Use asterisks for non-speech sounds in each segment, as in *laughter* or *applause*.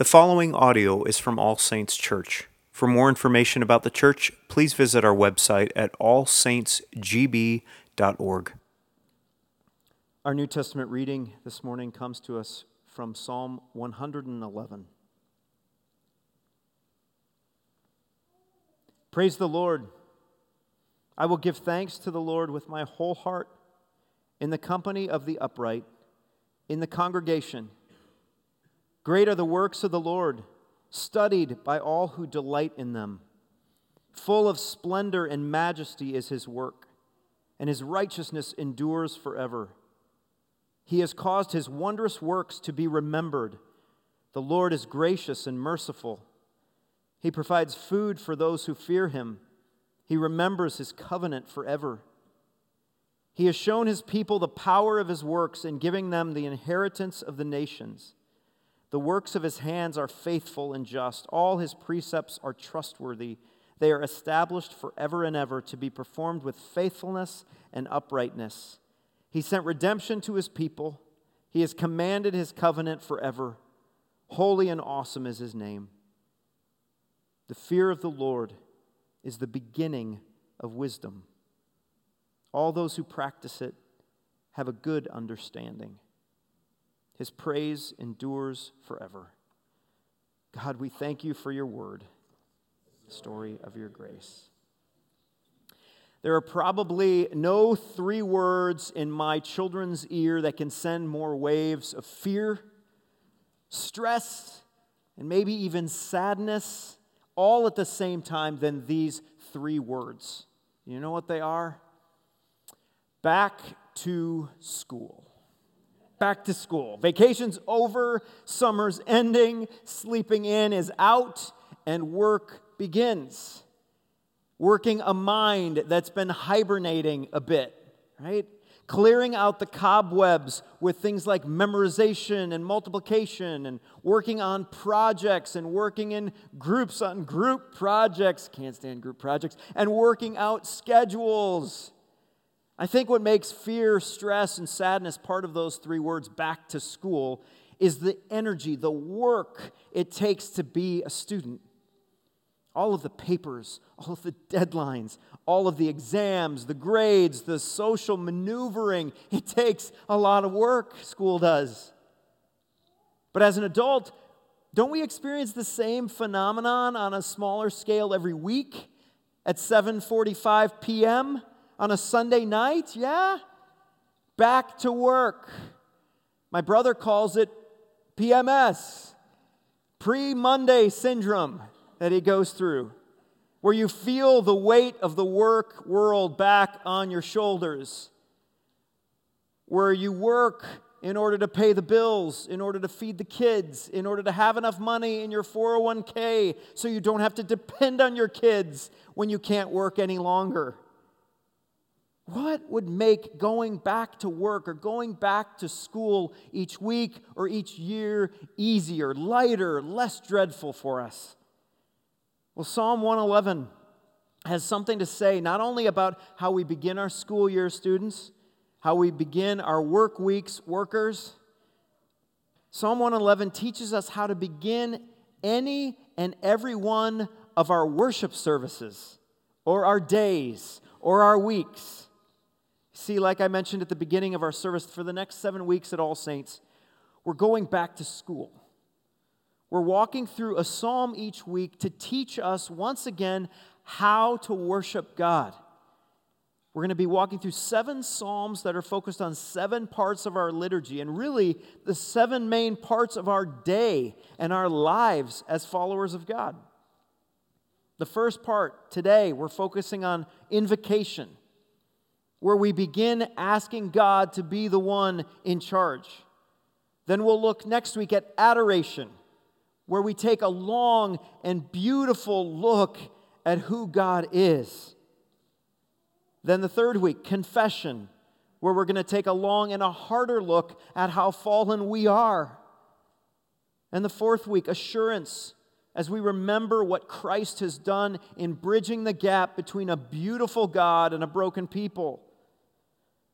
The following audio is from All Saints Church. For more information about the church, please visit our website at allsaintsgb.org. Our New Testament reading this morning comes to us from Psalm 111. Praise the Lord. I will give thanks to the Lord with my whole heart, in the company of the upright, in the congregation. Great are the works of the Lord, studied by all who delight in them. Full of splendor and majesty is his work, and his righteousness endures forever. He has caused his wondrous works to be remembered. The Lord is gracious and merciful. He provides food for those who fear him. He remembers his covenant forever. He has shown his people the power of his works in giving them the inheritance of the nations. The works of his hands are faithful and just. All his precepts are trustworthy. They are established forever and ever to be performed with faithfulness and uprightness. He sent redemption to his people. He has commanded his covenant forever. Holy and awesome is his name. The fear of the Lord is the beginning of wisdom. All those who practice it have a good understanding. His praise endures forever. God, we thank you for your word, the story of your grace. There are probably no three words in my children's ear that can send more waves of fear, stress, and maybe even sadness all at the same time than these three words. You know what they are? Back to school back to school. Vacation's over, summer's ending, sleeping in is out, and work begins. Working a mind that's been hibernating a bit, right? Clearing out the cobwebs with things like memorization and multiplication, and working on projects and working in groups on group projects. Can't stand group projects. And working out schedules I think what makes fear, stress, and sadness part of those three words, back to school, is the energy, the work it takes to be a student. All of the papers, all of the deadlines, all of the exams, the grades, the social maneuvering, it takes a lot of work, school does. But as an adult, don't we experience the same phenomenon on a smaller scale every week at 7:45 p.m.? On a Sunday night? Yeah. Back to work. My brother calls it PMS, pre Monday syndrome that he goes through, where you feel the weight of the work world back on your shoulders, where you work in order to pay the bills, in order to feed the kids, in order to have enough money in your 401k so you don't have to depend on your kids when you can't work any longer. What would make going back to work or going back to school each week or each year easier, lighter, less dreadful for us? Well, Psalm 111 has something to say not only about how we begin our school year, students, how we begin our work weeks, workers. Psalm 111 teaches us how to begin any and every one of our worship services, or our days, or our weeks. See, like I mentioned at the beginning of our service, for the next seven weeks at All Saints, we're going back to school. We're walking through a psalm each week to teach us once again how to worship God. We're going to be walking through seven psalms that are focused on seven parts of our liturgy and really the seven main parts of our day and our lives as followers of God. The first part today, we're focusing on invocation where we begin asking God to be the one in charge. Then we'll look next week at adoration, where we take a long and beautiful look at who God is. Then the third week, confession, where we're going to take a long and a harder look at how fallen we are. And the fourth week, assurance, as we remember what Christ has done in bridging the gap between a beautiful God and a broken people.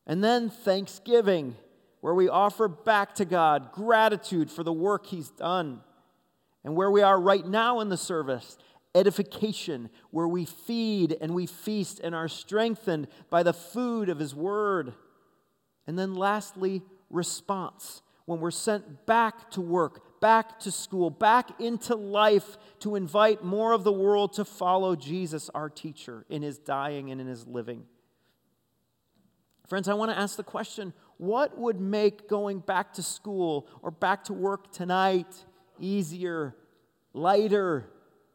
And then thanksgiving, where we offer back to God gratitude for the work He's done. And where we are right now in the service, edification, where we feed and we feast and are strengthened by the food of His Word. And then lastly, response, when we're sent back to work, back to school, back into life to invite more of the world to follow Jesus, our teacher, in His dying and in His living. Friends, I want to ask the question what would make going back to school or back to work tonight easier, lighter,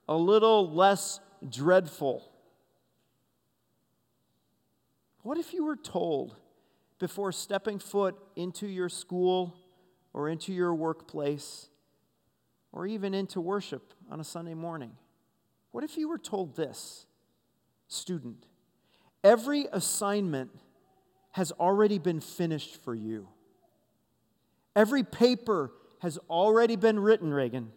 a little less dreadful? What if you were told before stepping foot into your school or into your workplace or even into worship on a Sunday morning? What if you were told this, student? Every assignment has already been finished for you. Every paper has already been written, Reagan.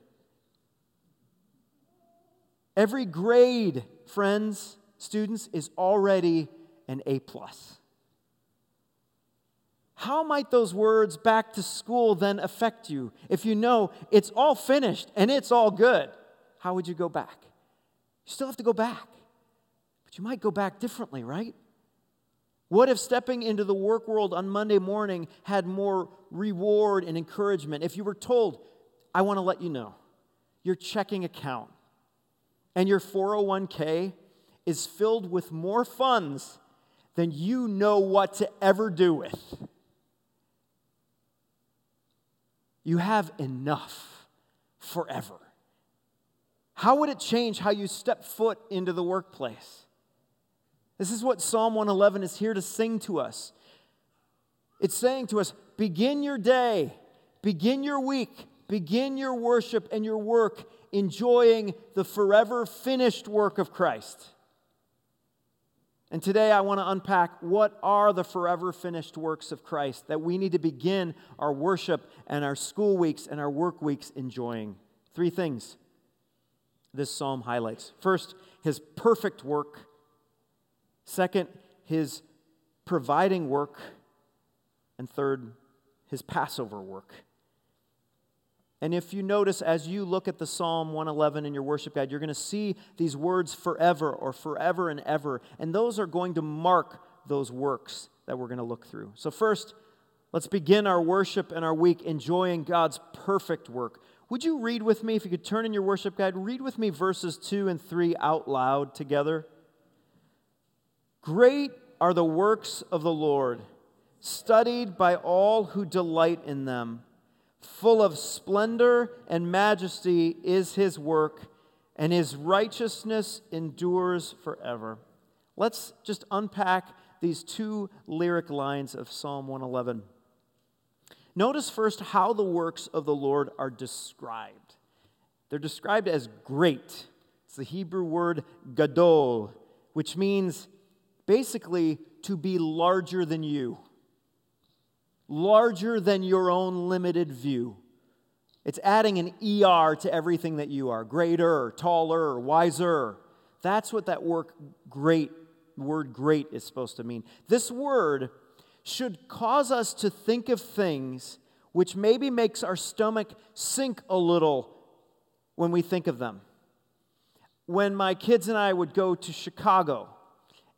Every grade, friends, students, is already an A. plus. How might those words back to school then affect you if you know it's all finished and it's all good? How would you go back? You still have to go back, but you might go back differently, right? What if stepping into the work world on Monday morning had more reward and encouragement? If you were told, I want to let you know, your checking account and your 401k is filled with more funds than you know what to ever do with. You have enough forever. How would it change how you step foot into the workplace? This is what Psalm 111 is here to sing to us. It's saying to us begin your day, begin your week, begin your worship and your work enjoying the forever finished work of Christ. And today I want to unpack what are the forever finished works of Christ that we need to begin our worship and our school weeks and our work weeks enjoying. Three things this psalm highlights. First, his perfect work Second, his providing work. And third, his Passover work. And if you notice as you look at the Psalm 111 in your worship guide, you're going to see these words forever or forever and ever. And those are going to mark those works that we're going to look through. So, first, let's begin our worship and our week enjoying God's perfect work. Would you read with me, if you could turn in your worship guide, read with me verses 2 and 3 out loud together? Great are the works of the Lord, studied by all who delight in them. Full of splendor and majesty is his work, and his righteousness endures forever. Let's just unpack these two lyric lines of Psalm 111. Notice first how the works of the Lord are described. They're described as great. It's the Hebrew word gadol, which means basically to be larger than you, larger than your own limited view. It's adding an ER to everything that you are greater, taller, wiser. That's what that work great word great is supposed to mean. This word should cause us to think of things which maybe makes our stomach sink a little when we think of them. When my kids and I would go to Chicago,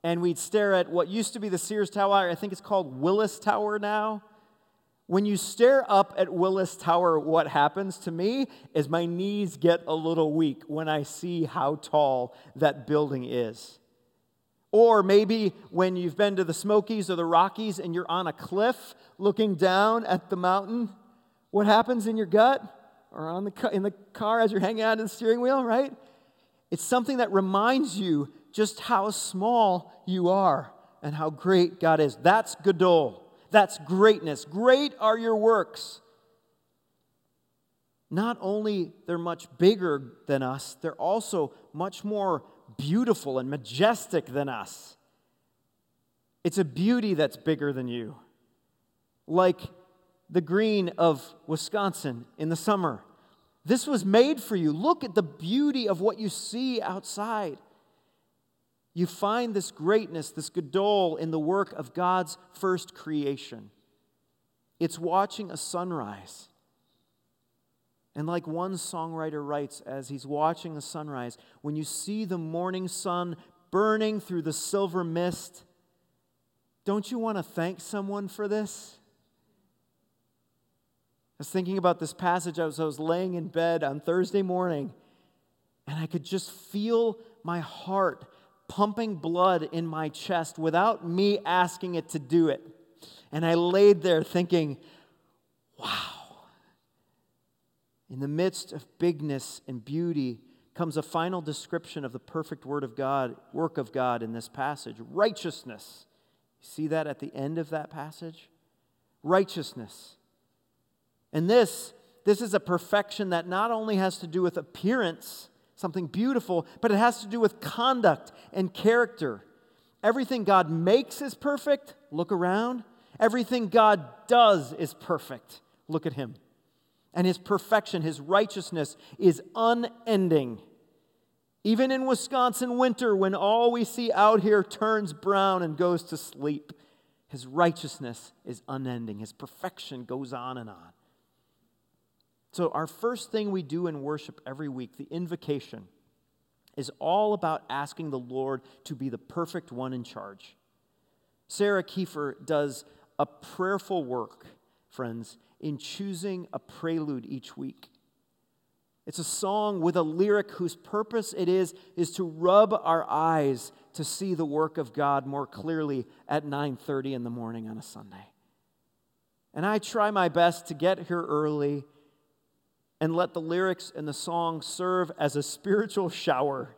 and we'd stare at what used to be the Sears Tower. I think it's called Willis Tower now. When you stare up at Willis Tower, what happens to me is my knees get a little weak when I see how tall that building is. Or maybe when you've been to the Smokies or the Rockies and you're on a cliff looking down at the mountain, what happens in your gut or on the, in the car as you're hanging out in the steering wheel, right? It's something that reminds you just how small you are and how great God is. That's Gadol. That's greatness. Great are your works. Not only they're much bigger than us, they're also much more beautiful and majestic than us. It's a beauty that's bigger than you. Like the green of Wisconsin in the summer. This was made for you. Look at the beauty of what you see outside. You find this greatness, this gadol, in the work of God's first creation. It's watching a sunrise And like one songwriter writes as he's watching the sunrise, when you see the morning sun burning through the silver mist, don't you want to thank someone for this? I was thinking about this passage as I was laying in bed on Thursday morning, and I could just feel my heart pumping blood in my chest without me asking it to do it. And I laid there thinking, wow. In the midst of bigness and beauty comes a final description of the perfect word of God, work of God in this passage, righteousness. You see that at the end of that passage? Righteousness. And this this is a perfection that not only has to do with appearance, something beautiful, but it has to do with conduct and character. Everything God makes is perfect. Look around. Everything God does is perfect. Look at him. And his perfection, his righteousness is unending. Even in Wisconsin winter, when all we see out here turns brown and goes to sleep, his righteousness is unending. His perfection goes on and on. So, our first thing we do in worship every week, the invocation, is all about asking the Lord to be the perfect one in charge. Sarah Kiefer does a prayerful work, friends, in choosing a prelude each week. It's a song with a lyric whose purpose it is is to rub our eyes to see the work of God more clearly at 9:30 in the morning on a Sunday. And I try my best to get here early and let the lyrics and the song serve as a spiritual shower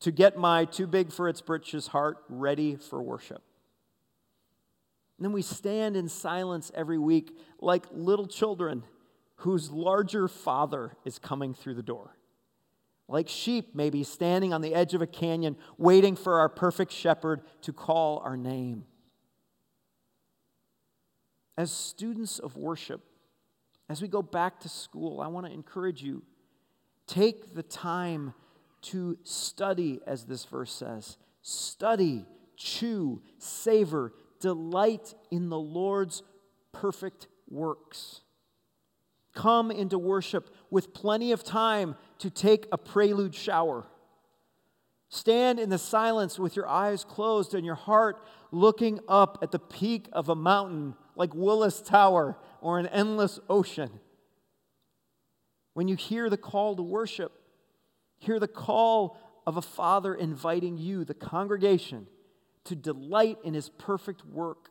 to get my too big for its britches heart ready for worship. And then we stand in silence every week like little children whose larger father is coming through the door. Like sheep, maybe standing on the edge of a canyon, waiting for our perfect shepherd to call our name. As students of worship, as we go back to school, I want to encourage you take the time to study, as this verse says. Study, chew, savor, delight in the Lord's perfect works. Come into worship with plenty of time to take a prelude shower. Stand in the silence with your eyes closed and your heart looking up at the peak of a mountain like Willis Tower or an endless ocean. When you hear the call to worship, hear the call of a father inviting you, the congregation, to delight in his perfect work,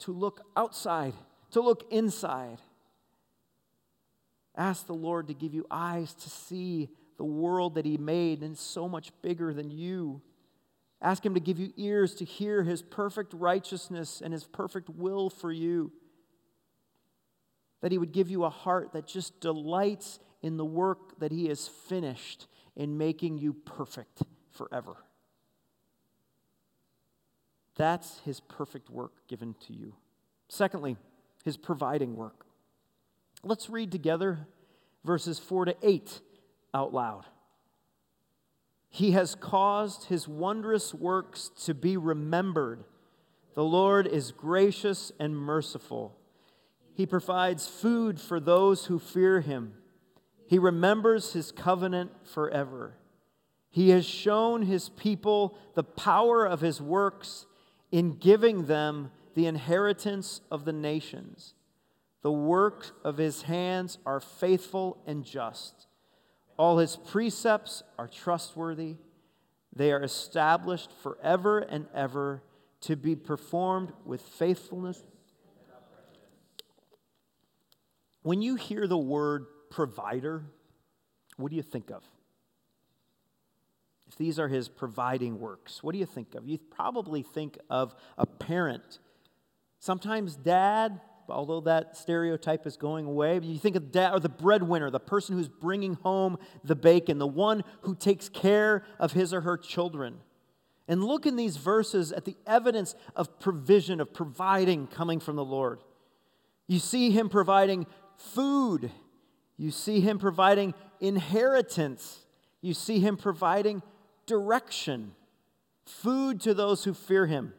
to look outside, to look inside. Ask the Lord to give you eyes to see the world that he made and so much bigger than you. Ask Him to give you ears to hear His perfect righteousness and His perfect will for you. That He would give you a heart that just delights in the work that He has finished in making you perfect forever. That's His perfect work given to you. Secondly, His providing work. Let's read together verses 4 to 8 out loud. He has caused his wondrous works to be remembered. The Lord is gracious and merciful. He provides food for those who fear him. He remembers his covenant forever. He has shown his people the power of his works in giving them the inheritance of the nations. The work of his hands are faithful and just. All his precepts are trustworthy. They are established forever and ever to be performed with faithfulness. When you hear the word provider, what do you think of? If these are his providing works, what do you think of? You probably think of a parent. Sometimes dad, although that stereotype is going away. You think of dad or the breadwinner, the person who's bringing home the bacon, the one who takes care of his or her children. And look in these verses at the evidence of provision, of providing coming from the Lord. You see him providing food, you see him providing inheritance, you see him providing direction, food to those who fear him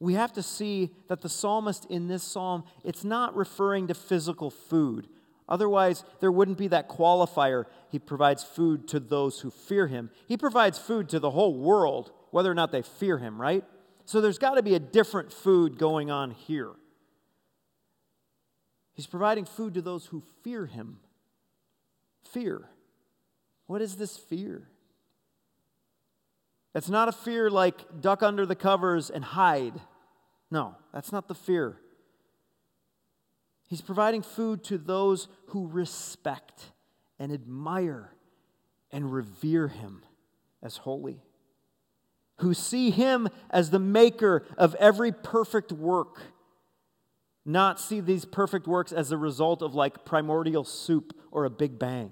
we have to see that the psalmist in this psalm, it's not referring to physical food, Otherwise, there wouldn't be that qualifier. He provides food to those who fear him. He provides food to the whole world, whether or not they fear him, right? So there's got to be a different food going on here. He's providing food to those who fear him. Fear. What is this fear? It's not a fear like duck under the covers and hide. No, that's not the fear. He's providing food to those who respect and admire and revere him as holy, who see him as the maker of every perfect work, not see these perfect works as a result of like primordial soup or a big bang,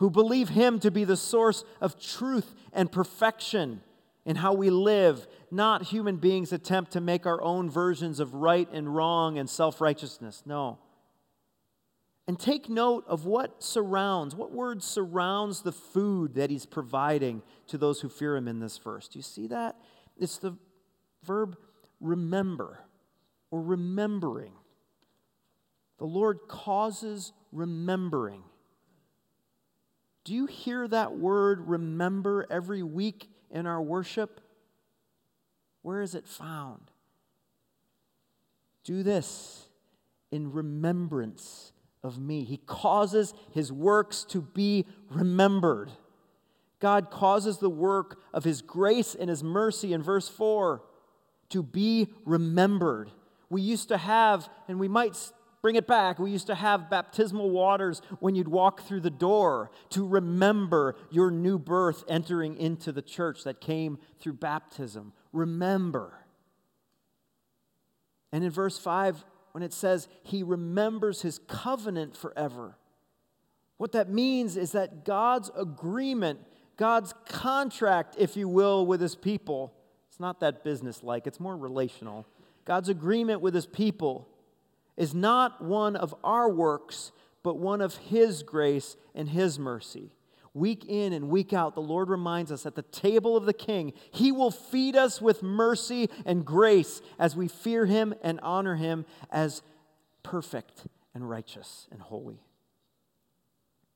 who believe him to be the source of truth and perfection in how we live, not human beings attempt to make our own versions of right and wrong and self righteousness. No. And take note of what surrounds, what word surrounds the food that he's providing to those who fear him in this verse. Do you see that? It's the verb remember or remembering. The Lord causes remembering. Do you hear that word remember every week in our worship? Where is it found? Do this in remembrance of me. He causes his works to be remembered. God causes the work of his grace and his mercy in verse 4 to be remembered. We used to have, and we might bring it back. We used to have baptismal waters when you'd walk through the door to remember your new birth entering into the church that came through baptism. Remember. And in verse 5, when it says, He remembers His covenant forever, what that means is that God's agreement, God's contract, if you will, with His people, it's not that business like, it's more relational. God's agreement with His people is not one of our works, but one of His grace and His mercy. Week in and week out, the Lord reminds us at the table of the King, He will feed us with mercy and grace as we fear Him and honor Him as perfect and righteous and holy.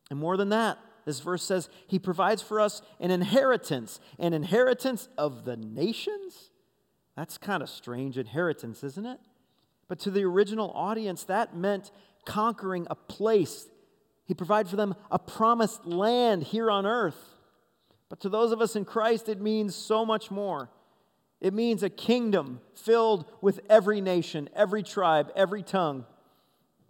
And more than that, this verse says He provides for us an inheritance, an inheritance of the nations. That's kind of strange inheritance, isn't it? But to the original audience, that meant conquering a place. He provided for them a promised land here on earth. But to those of us in Christ, it means so much more. It means a kingdom filled with every nation, every tribe, every tongue.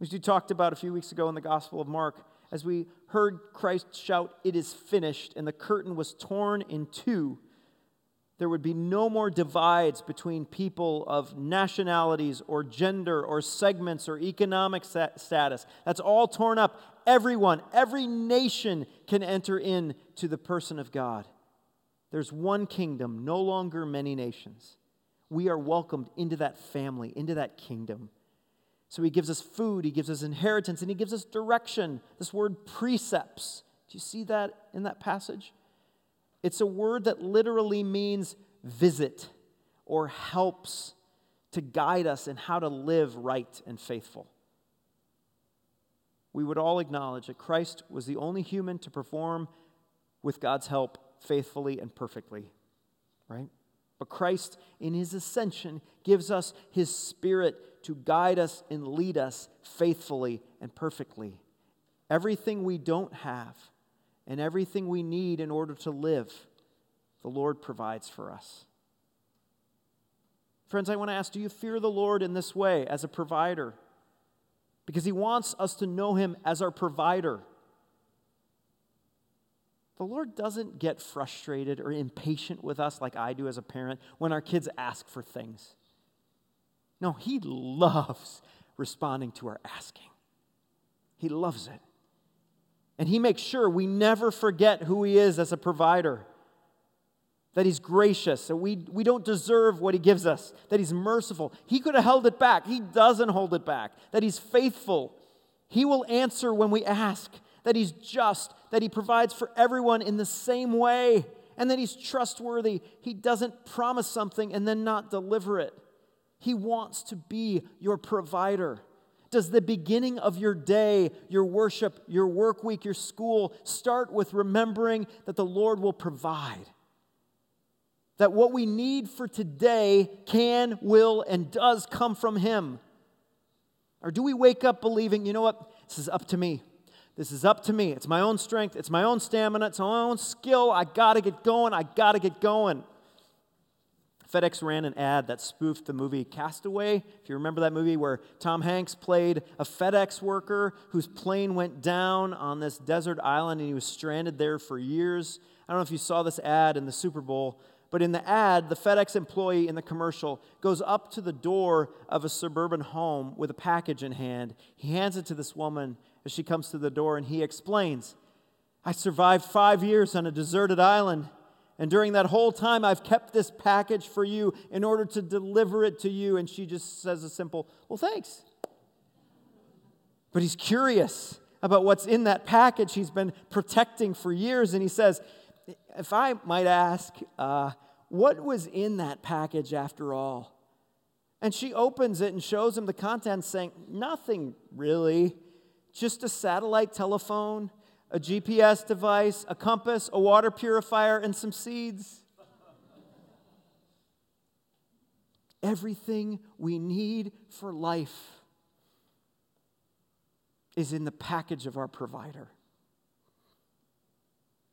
As we talked about a few weeks ago in the Gospel of Mark, as we heard Christ shout, It is finished, and the curtain was torn in two there would be no more divides between people of nationalities or gender or segments or economic status. That's all torn up. Everyone, every nation can enter into the person of God. There's one kingdom, no longer many nations. We are welcomed into that family, into that kingdom. So he gives us food, he gives us inheritance, and he gives us direction. This word precepts. Do you see that in that passage? It's a word that literally means visit or helps to guide us in how to live right and faithful. We would all acknowledge that Christ was the only human to perform with God's help faithfully and perfectly, right? But Christ, in his ascension, gives us his spirit to guide us and lead us faithfully and perfectly. Everything we don't have and everything we need in order to live, the Lord provides for us. Friends, I want to ask do you fear the Lord in this way as a provider? Because He wants us to know Him as our provider. The Lord doesn't get frustrated or impatient with us like I do as a parent when our kids ask for things. No, He loves responding to our asking, He loves it. And He makes sure we never forget who He is as a provider. That He's gracious, that we, we don't deserve what He gives us, that He's merciful. He could have held it back. He doesn't hold it back. That He's faithful. He will answer when we ask. That He's just, that He provides for everyone in the same way, and that He's trustworthy. He doesn't promise something and then not deliver it. He wants to be your provider. Does the beginning of your day, your worship, your work week, your school start with remembering that the Lord will provide? That what we need for today can, will, and does come from Him? Or do we wake up believing, you know what, this is up to me? This is up to me. It's my own strength, it's my own stamina, it's my own skill. I gotta get going, I gotta get going. FedEx ran an ad that spoofed the movie Castaway. If you remember that movie where Tom Hanks played a FedEx worker whose plane went down on this desert island and he was stranded there for years. I don't know if you saw this ad in the Super Bowl, but in the ad, the FedEx employee in the commercial goes up to the door of a suburban home with a package in hand. He hands it to this woman as she comes to the door and he explains I survived five years on a deserted island. And during that whole time, I've kept this package for you in order to deliver it to you. And she just says a simple, Well, thanks. But he's curious about what's in that package he's been protecting for years. And he says, If I might ask, uh, what was in that package after all? And she opens it and shows him the contents, saying, Nothing really, just a satellite telephone a GPS device, a compass, a water purifier, and some seeds. Everything we need for life is in the package of our provider.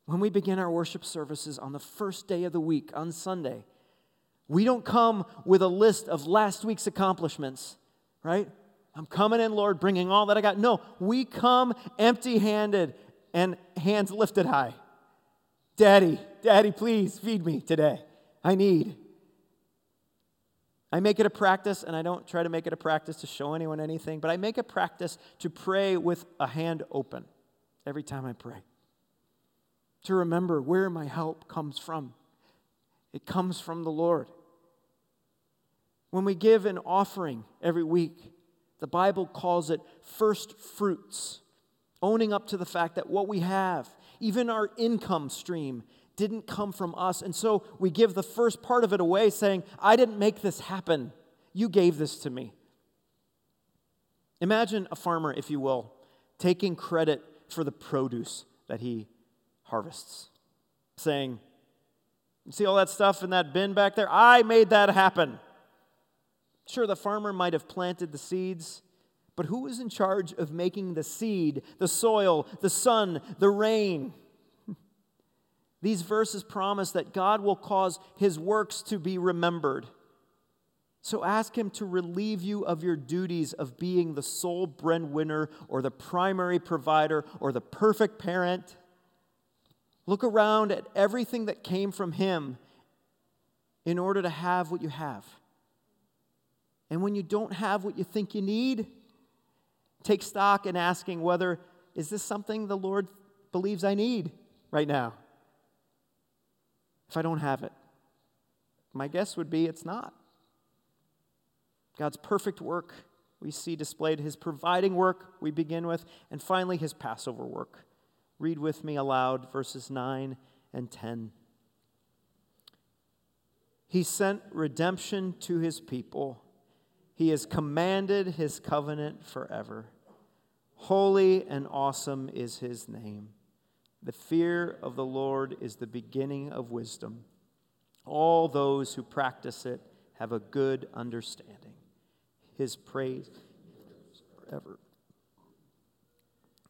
When we begin our worship services on the first day of the week, on Sunday, we don't come with a list of last week's accomplishments, right? I'm coming in, Lord, bringing all that I got. No, we come empty handed and hands lifted high. Daddy, Daddy, please feed me today. I need. I make it a practice, and I don't try to make it a practice to show anyone anything, but I make a practice to pray with a hand open every time I pray. To remember where my help comes from. It comes from the Lord. When we give an offering every week, the Bible calls it first fruits owning up to the fact that what we have, even our income stream, didn't come from us. And so we give the first part of it away, saying, I didn't make this happen. You gave this to me. Imagine a farmer, if you will, taking credit for the produce that he harvests, saying, See all that stuff in that bin back there? I made that happen. Sure, the farmer might have planted the seeds, but who is in charge of making the seed, the soil, the sun, the rain? *laughs* These verses promise that God will cause his works to be remembered. So ask him to relieve you of your duties of being the sole breadwinner or the primary provider or the perfect parent. Look around at everything that came from him in order to have what you have. And when you don't have what you think you need, take stock in asking whether is this something the Lord believes I need right now? If I don't have it, my guess would be it's not. God's perfect work we see displayed, his providing work we begin with, and finally his Passover work. Read with me aloud verses 9 and 10. He sent redemption to his people he has commanded his covenant forever. Holy and awesome is his name. The fear of the Lord is the beginning of wisdom. All those who practice it have a good understanding. His praise forever.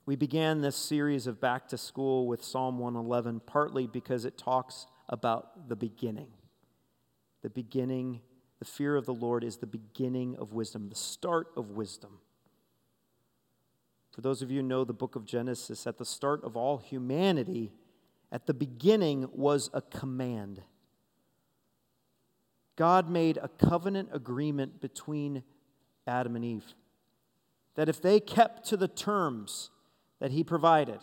We began this series of Back to School with Psalm 111 partly because it talks about the beginning. The beginning the fear of the Lord is the beginning of wisdom, the start of wisdom. For those of you who know the book of Genesis, at the start of all humanity, at the beginning was a command. God made a covenant agreement between Adam and Eve that if they kept to the terms that He provided,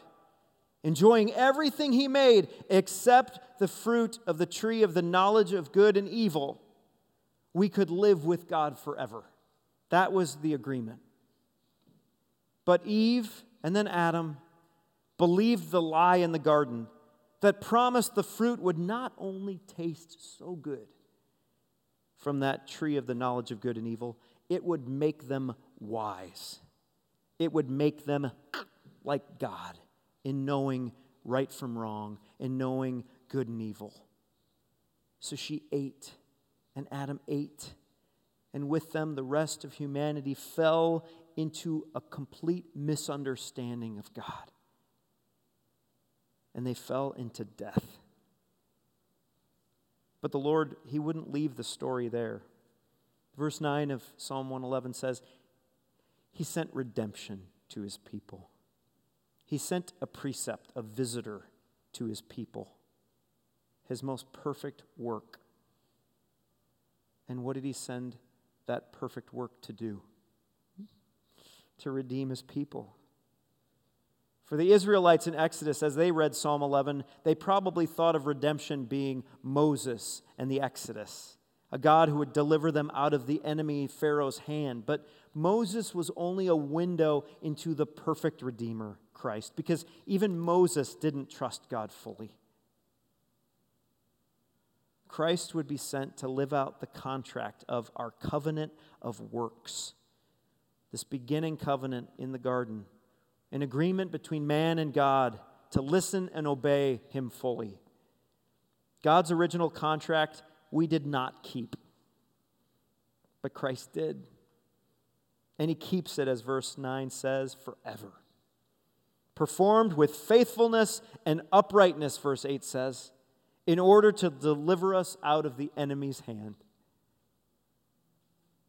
enjoying everything He made except the fruit of the tree of the knowledge of good and evil, we could live with God forever. That was the agreement. But Eve and then Adam believed the lie in the garden that promised the fruit would not only taste so good from that tree of the knowledge of good and evil, it would make them wise. it would make them like God in knowing right from wrong, in knowing good and evil. So she ate, and Adam ate. And with them, the rest of humanity fell into a complete misunderstanding of God. And they fell into death. But the Lord, He wouldn't leave the story there. Verse 9 of Psalm 111 says, He sent redemption to His people. He sent a precept, a visitor to His people, His most perfect work. And what did He send that perfect work to do? To redeem His people. For the Israelites in Exodus, as they read Psalm 11, they probably thought of redemption being Moses and the Exodus, a God who would deliver them out of the enemy Pharaoh's hand. But Moses was only a window into the perfect Redeemer, Christ, because even Moses didn't trust God fully. Christ would be sent to live out the contract of our covenant of works, this beginning covenant in the garden an agreement between man and God to listen and obey Him fully. God's original contract we did not keep, but Christ did. And He keeps it, as verse 9 says, forever. Performed with faithfulness and uprightness, verse 8 says, in order to deliver us out of the enemy's hand.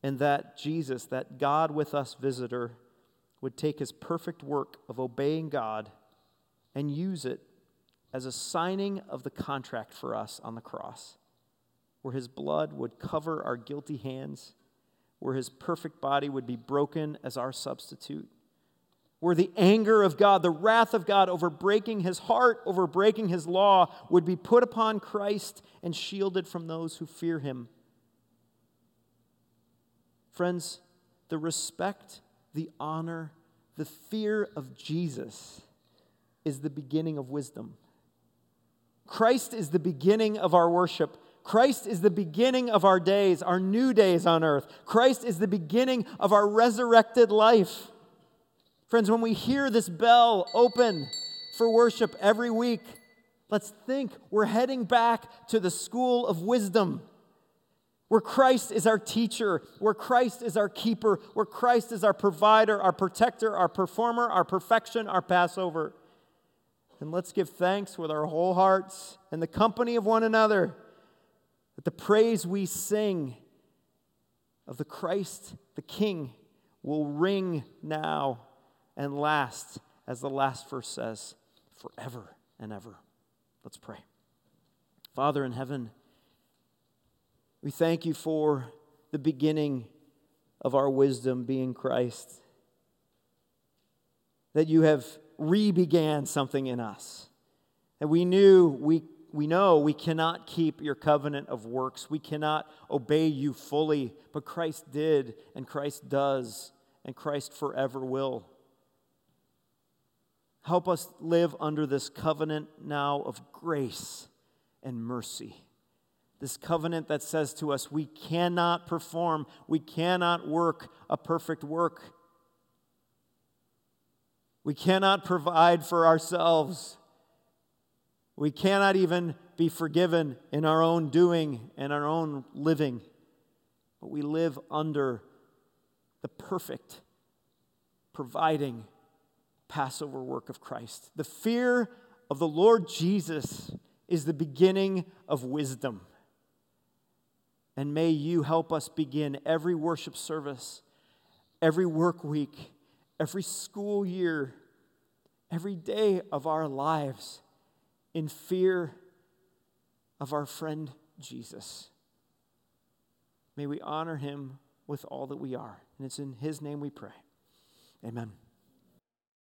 And that Jesus, that God with us visitor, would take his perfect work of obeying God and use it as a signing of the contract for us on the cross, where his blood would cover our guilty hands, where his perfect body would be broken as our substitute, where the anger of God, the wrath of God over breaking his heart, over breaking his law, would be put upon Christ and shielded from those who fear him. Friends, the respect the honor, the fear of Jesus is the beginning of wisdom. Christ is the beginning of our worship. Christ is the beginning of our days, our new days on earth. Christ is the beginning of our resurrected life. Friends, when we hear this bell open for worship every week, let's think we're heading back to the school of wisdom where Christ is our teacher, where Christ is our keeper, where Christ is our provider, our protector, our performer, our perfection, our Passover. And let's give thanks with our whole hearts and the company of one another that the praise we sing of the Christ, the King, will ring now and last, as the last verse says, forever and ever. Let's pray. Father in heaven, we thank you for the beginning of our wisdom being Christ. That you have re began something in us. That we knew, we, we know we cannot keep your covenant of works. We cannot obey you fully, but Christ did, and Christ does, and Christ forever will. Help us live under this covenant now of grace and mercy. This covenant that says to us, we cannot perform, we cannot work a perfect work. We cannot provide for ourselves. We cannot even be forgiven in our own doing and our own living. But we live under the perfect, providing Passover work of Christ. The fear of the Lord Jesus is the beginning of wisdom. And may you help us begin every worship service, every work week, every school year, every day of our lives in fear of our friend Jesus. May we honor him with all that we are. And it's in his name we pray. Amen.